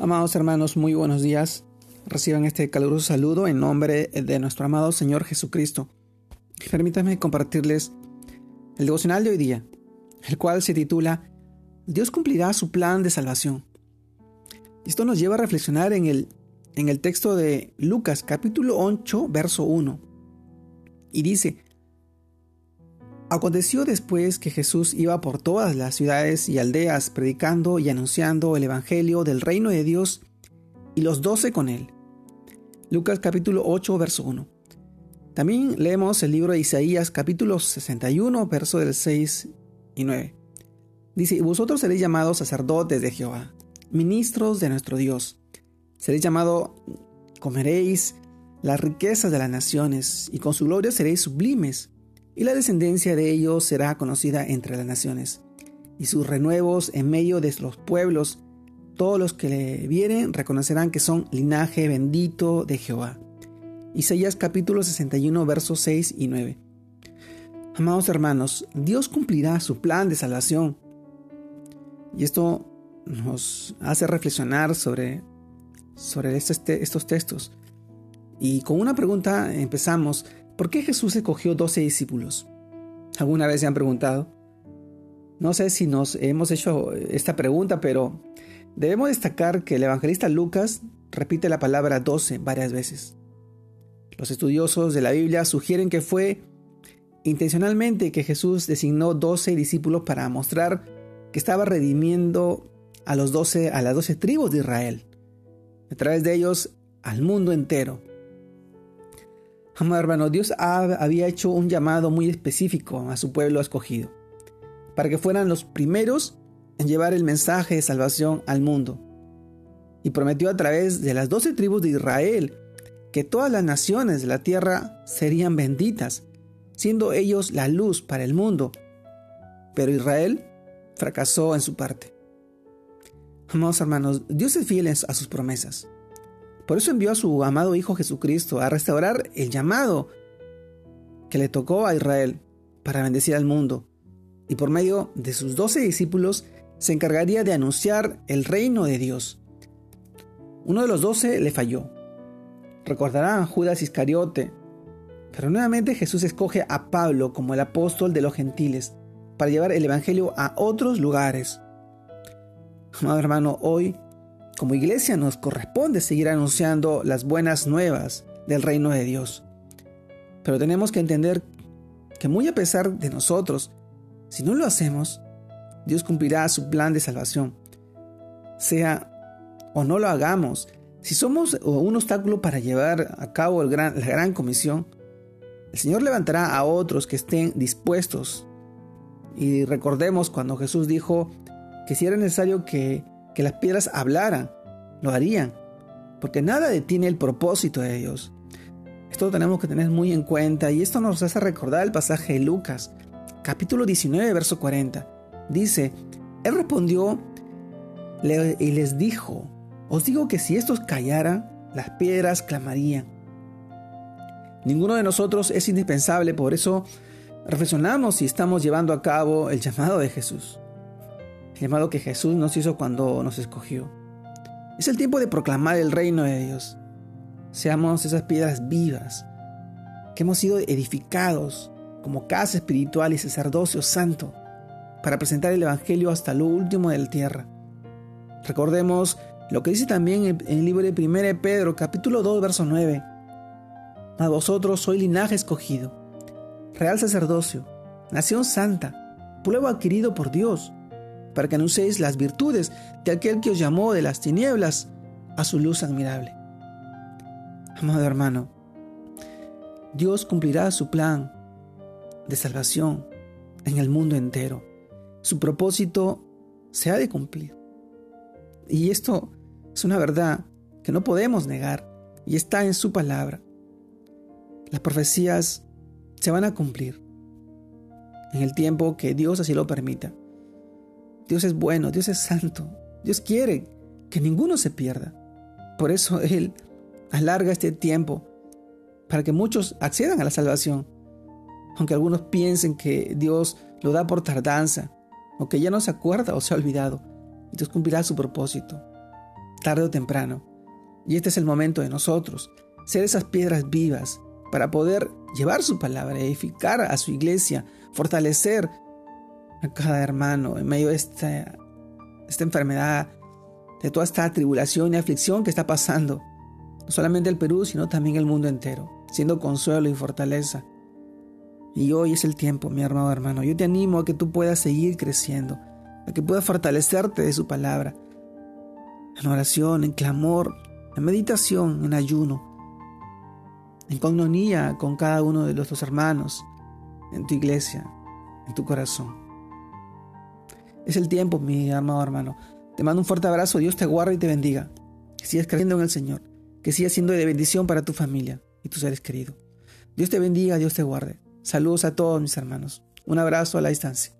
Amados hermanos, muy buenos días. Reciban este caluroso saludo en nombre de nuestro amado Señor Jesucristo. Permítanme compartirles el devocional de hoy día, el cual se titula Dios cumplirá su plan de salvación. Esto nos lleva a reflexionar en el, en el texto de Lucas capítulo 8, verso 1. Y dice, Aconteció después que Jesús iba por todas las ciudades y aldeas predicando y anunciando el Evangelio del reino de Dios y los doce con él. Lucas capítulo 8, verso 1. También leemos el libro de Isaías capítulo 61, verso del 6 y 9. Dice, y vosotros seréis llamados sacerdotes de Jehová, ministros de nuestro Dios. Seréis llamados, comeréis las riquezas de las naciones, y con su gloria seréis sublimes y la descendencia de ellos será conocida entre las naciones, y sus renuevos en medio de los pueblos, todos los que le vieren reconocerán que son linaje bendito de Jehová. Isaías capítulo 61 versos 6 y 9. Amados hermanos, Dios cumplirá su plan de salvación. Y esto nos hace reflexionar sobre, sobre estos, estos textos. Y con una pregunta empezamos. ¿Por qué Jesús escogió 12 discípulos? ¿Alguna vez se han preguntado? No sé si nos hemos hecho esta pregunta, pero debemos destacar que el evangelista Lucas repite la palabra 12 varias veces. Los estudiosos de la Biblia sugieren que fue intencionalmente que Jesús designó 12 discípulos para mostrar que estaba redimiendo a los 12 a las 12 tribus de Israel, a través de ellos al mundo entero. Amado hermano, Dios había hecho un llamado muy específico a su pueblo escogido, para que fueran los primeros en llevar el mensaje de salvación al mundo. Y prometió a través de las doce tribus de Israel que todas las naciones de la tierra serían benditas, siendo ellos la luz para el mundo. Pero Israel fracasó en su parte. Amados hermanos, Dios es fiel a sus promesas. Por eso envió a su amado Hijo Jesucristo a restaurar el llamado que le tocó a Israel para bendecir al mundo. Y por medio de sus doce discípulos se encargaría de anunciar el reino de Dios. Uno de los doce le falló. Recordarán a Judas Iscariote. Pero nuevamente Jesús escoge a Pablo como el apóstol de los gentiles para llevar el Evangelio a otros lugares. Amado hermano, hoy como iglesia nos corresponde seguir anunciando las buenas nuevas del reino de Dios. Pero tenemos que entender que muy a pesar de nosotros, si no lo hacemos, Dios cumplirá su plan de salvación. Sea o no lo hagamos, si somos un obstáculo para llevar a cabo la gran comisión, el Señor levantará a otros que estén dispuestos. Y recordemos cuando Jesús dijo que si era necesario que que las piedras hablaran, lo harían, porque nada detiene el propósito de Dios. Esto lo tenemos que tener muy en cuenta y esto nos hace recordar el pasaje de Lucas, capítulo 19, verso 40. Dice, Él respondió y les dijo, os digo que si estos callaran, las piedras clamarían. Ninguno de nosotros es indispensable, por eso reflexionamos si estamos llevando a cabo el llamado de Jesús llamado que Jesús nos hizo cuando nos escogió. Es el tiempo de proclamar el reino de Dios. Seamos esas piedras vivas que hemos sido edificados como casa espiritual y sacerdocio santo para presentar el Evangelio hasta lo último de la tierra. Recordemos lo que dice también en el libro de 1 Pedro capítulo 2 verso 9. A vosotros soy linaje escogido, real sacerdocio, nación santa, pueblo adquirido por Dios, para que anunciéis las virtudes de aquel que os llamó de las tinieblas a su luz admirable. Amado hermano, Dios cumplirá su plan de salvación en el mundo entero. Su propósito se ha de cumplir. Y esto es una verdad que no podemos negar y está en su palabra. Las profecías se van a cumplir en el tiempo que Dios así lo permita. Dios es bueno, Dios es santo. Dios quiere que ninguno se pierda. Por eso Él alarga este tiempo para que muchos accedan a la salvación. Aunque algunos piensen que Dios lo da por tardanza, o que ya no se acuerda o se ha olvidado, Dios cumplirá su propósito. tarde o temprano. Y este es el momento de nosotros, ser esas piedras vivas para poder llevar su palabra, edificar a su iglesia, fortalecer a cada hermano en medio de esta, esta enfermedad, de toda esta tribulación y aflicción que está pasando, no solamente el Perú, sino también el mundo entero, siendo consuelo y fortaleza. Y hoy es el tiempo, mi hermano hermano. Yo te animo a que tú puedas seguir creciendo, a que puedas fortalecerte de su palabra, en oración, en clamor, en meditación, en ayuno, en comunidad con cada uno de los hermanos, en tu iglesia, en tu corazón. Es el tiempo, mi amado hermano. Te mando un fuerte abrazo, Dios te guarde y te bendiga. Que sigas creyendo en el Señor, que sigas siendo de bendición para tu familia y tus seres queridos. Dios te bendiga, Dios te guarde. Saludos a todos mis hermanos. Un abrazo a la distancia.